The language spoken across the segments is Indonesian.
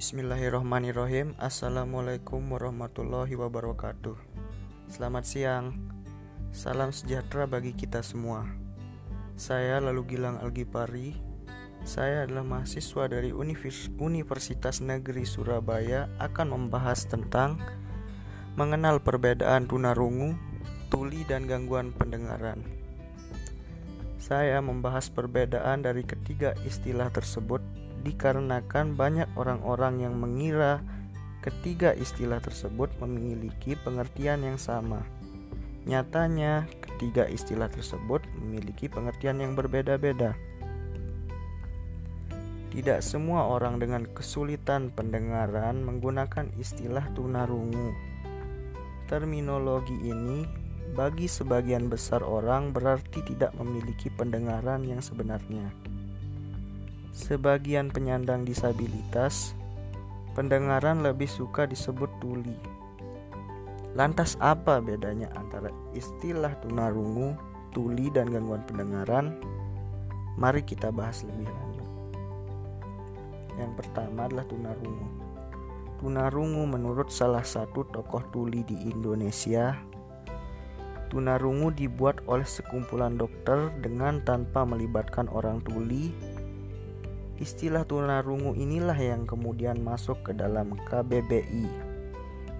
Bismillahirrahmanirrahim. Assalamualaikum warahmatullahi wabarakatuh. Selamat siang. Salam sejahtera bagi kita semua. Saya Lalu Gilang Algipari. Saya adalah mahasiswa dari Universitas Negeri Surabaya Akan membahas tentang Mengenal perbedaan tunarungu, tuli dan gangguan pendengaran. Saya membahas perbedaan dari ketiga istilah tersebut dikarenakan banyak orang-orang yang mengira ketiga istilah tersebut memiliki pengertian yang sama. Nyatanya, ketiga istilah tersebut memiliki pengertian yang berbeda-beda. Tidak semua orang dengan kesulitan pendengaran menggunakan istilah tunarungu. Terminologi ini bagi sebagian besar orang berarti tidak memiliki pendengaran yang sebenarnya. Sebagian penyandang disabilitas, pendengaran lebih suka disebut tuli. Lantas apa bedanya antara istilah tunarungu, tuli dan gangguan pendengaran? Mari kita bahas lebih lanjut. Yang pertama adalah tunarungu. Tunarungu menurut salah satu tokoh tuli di Indonesia Tunarungu dibuat oleh sekumpulan dokter dengan tanpa melibatkan orang tuli Istilah tunarungu inilah yang kemudian masuk ke dalam KBBI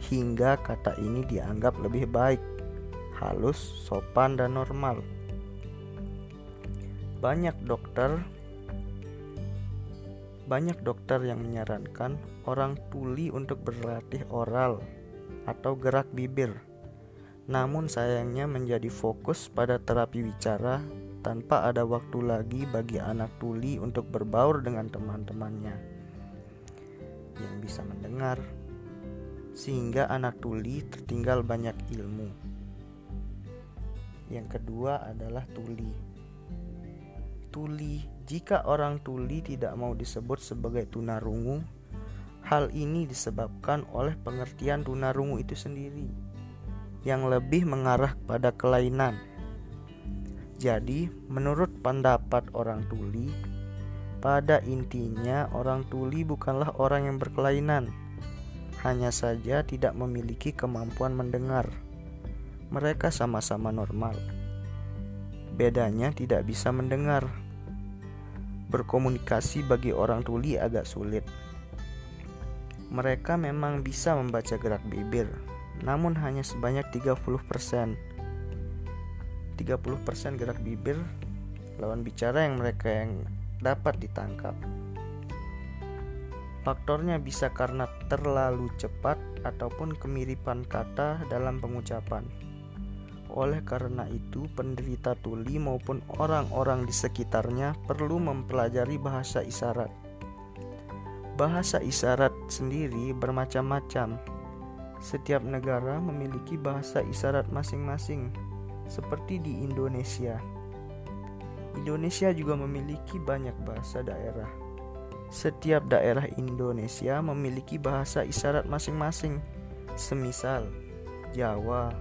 hingga kata ini dianggap lebih baik, halus, sopan, dan normal. Banyak dokter banyak dokter yang menyarankan orang tuli untuk berlatih oral atau gerak bibir. Namun sayangnya menjadi fokus pada terapi bicara tanpa ada waktu lagi bagi anak tuli untuk berbaur dengan teman-temannya yang bisa mendengar, sehingga anak tuli tertinggal banyak ilmu. Yang kedua adalah tuli. Tuli, jika orang tuli tidak mau disebut sebagai tunarungu, hal ini disebabkan oleh pengertian tunarungu itu sendiri yang lebih mengarah pada kelainan jadi, menurut pendapat orang tuli, pada intinya orang tuli bukanlah orang yang berkelainan, hanya saja tidak memiliki kemampuan mendengar. Mereka sama-sama normal. Bedanya tidak bisa mendengar. Berkomunikasi bagi orang tuli agak sulit. Mereka memang bisa membaca gerak bibir, namun hanya sebanyak 30%. 30% gerak bibir lawan bicara yang mereka yang dapat ditangkap. Faktornya bisa karena terlalu cepat ataupun kemiripan kata dalam pengucapan. Oleh karena itu, penderita tuli maupun orang-orang di sekitarnya perlu mempelajari bahasa isyarat. Bahasa isyarat sendiri bermacam-macam. Setiap negara memiliki bahasa isyarat masing-masing seperti di Indonesia. Indonesia juga memiliki banyak bahasa daerah. Setiap daerah Indonesia memiliki bahasa isyarat masing-masing, semisal Jawa,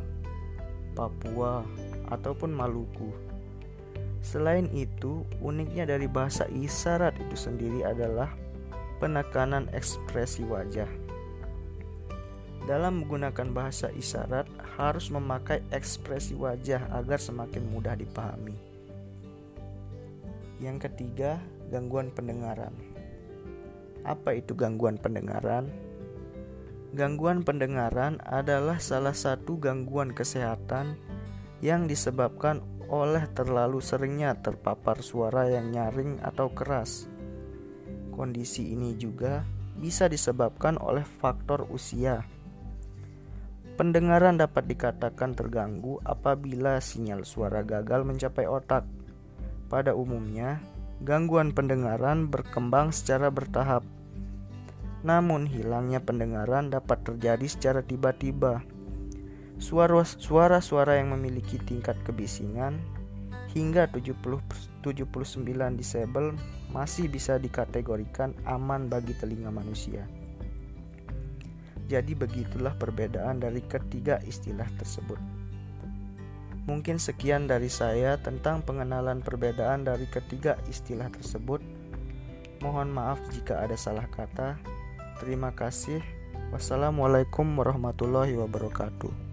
Papua, ataupun Maluku. Selain itu, uniknya dari bahasa isyarat itu sendiri adalah penekanan ekspresi wajah. Dalam menggunakan bahasa isyarat harus memakai ekspresi wajah agar semakin mudah dipahami. Yang ketiga, gangguan pendengaran. Apa itu gangguan pendengaran? Gangguan pendengaran adalah salah satu gangguan kesehatan yang disebabkan oleh terlalu seringnya terpapar suara yang nyaring atau keras. Kondisi ini juga bisa disebabkan oleh faktor usia Pendengaran dapat dikatakan terganggu apabila sinyal suara gagal mencapai otak. Pada umumnya, gangguan pendengaran berkembang secara bertahap. Namun, hilangnya pendengaran dapat terjadi secara tiba-tiba. Suara-suara yang memiliki tingkat kebisingan hingga 70 79 disable masih bisa dikategorikan aman bagi telinga manusia. Jadi begitulah perbedaan dari ketiga istilah tersebut. Mungkin sekian dari saya tentang pengenalan perbedaan dari ketiga istilah tersebut. Mohon maaf jika ada salah kata. Terima kasih. Wassalamualaikum warahmatullahi wabarakatuh.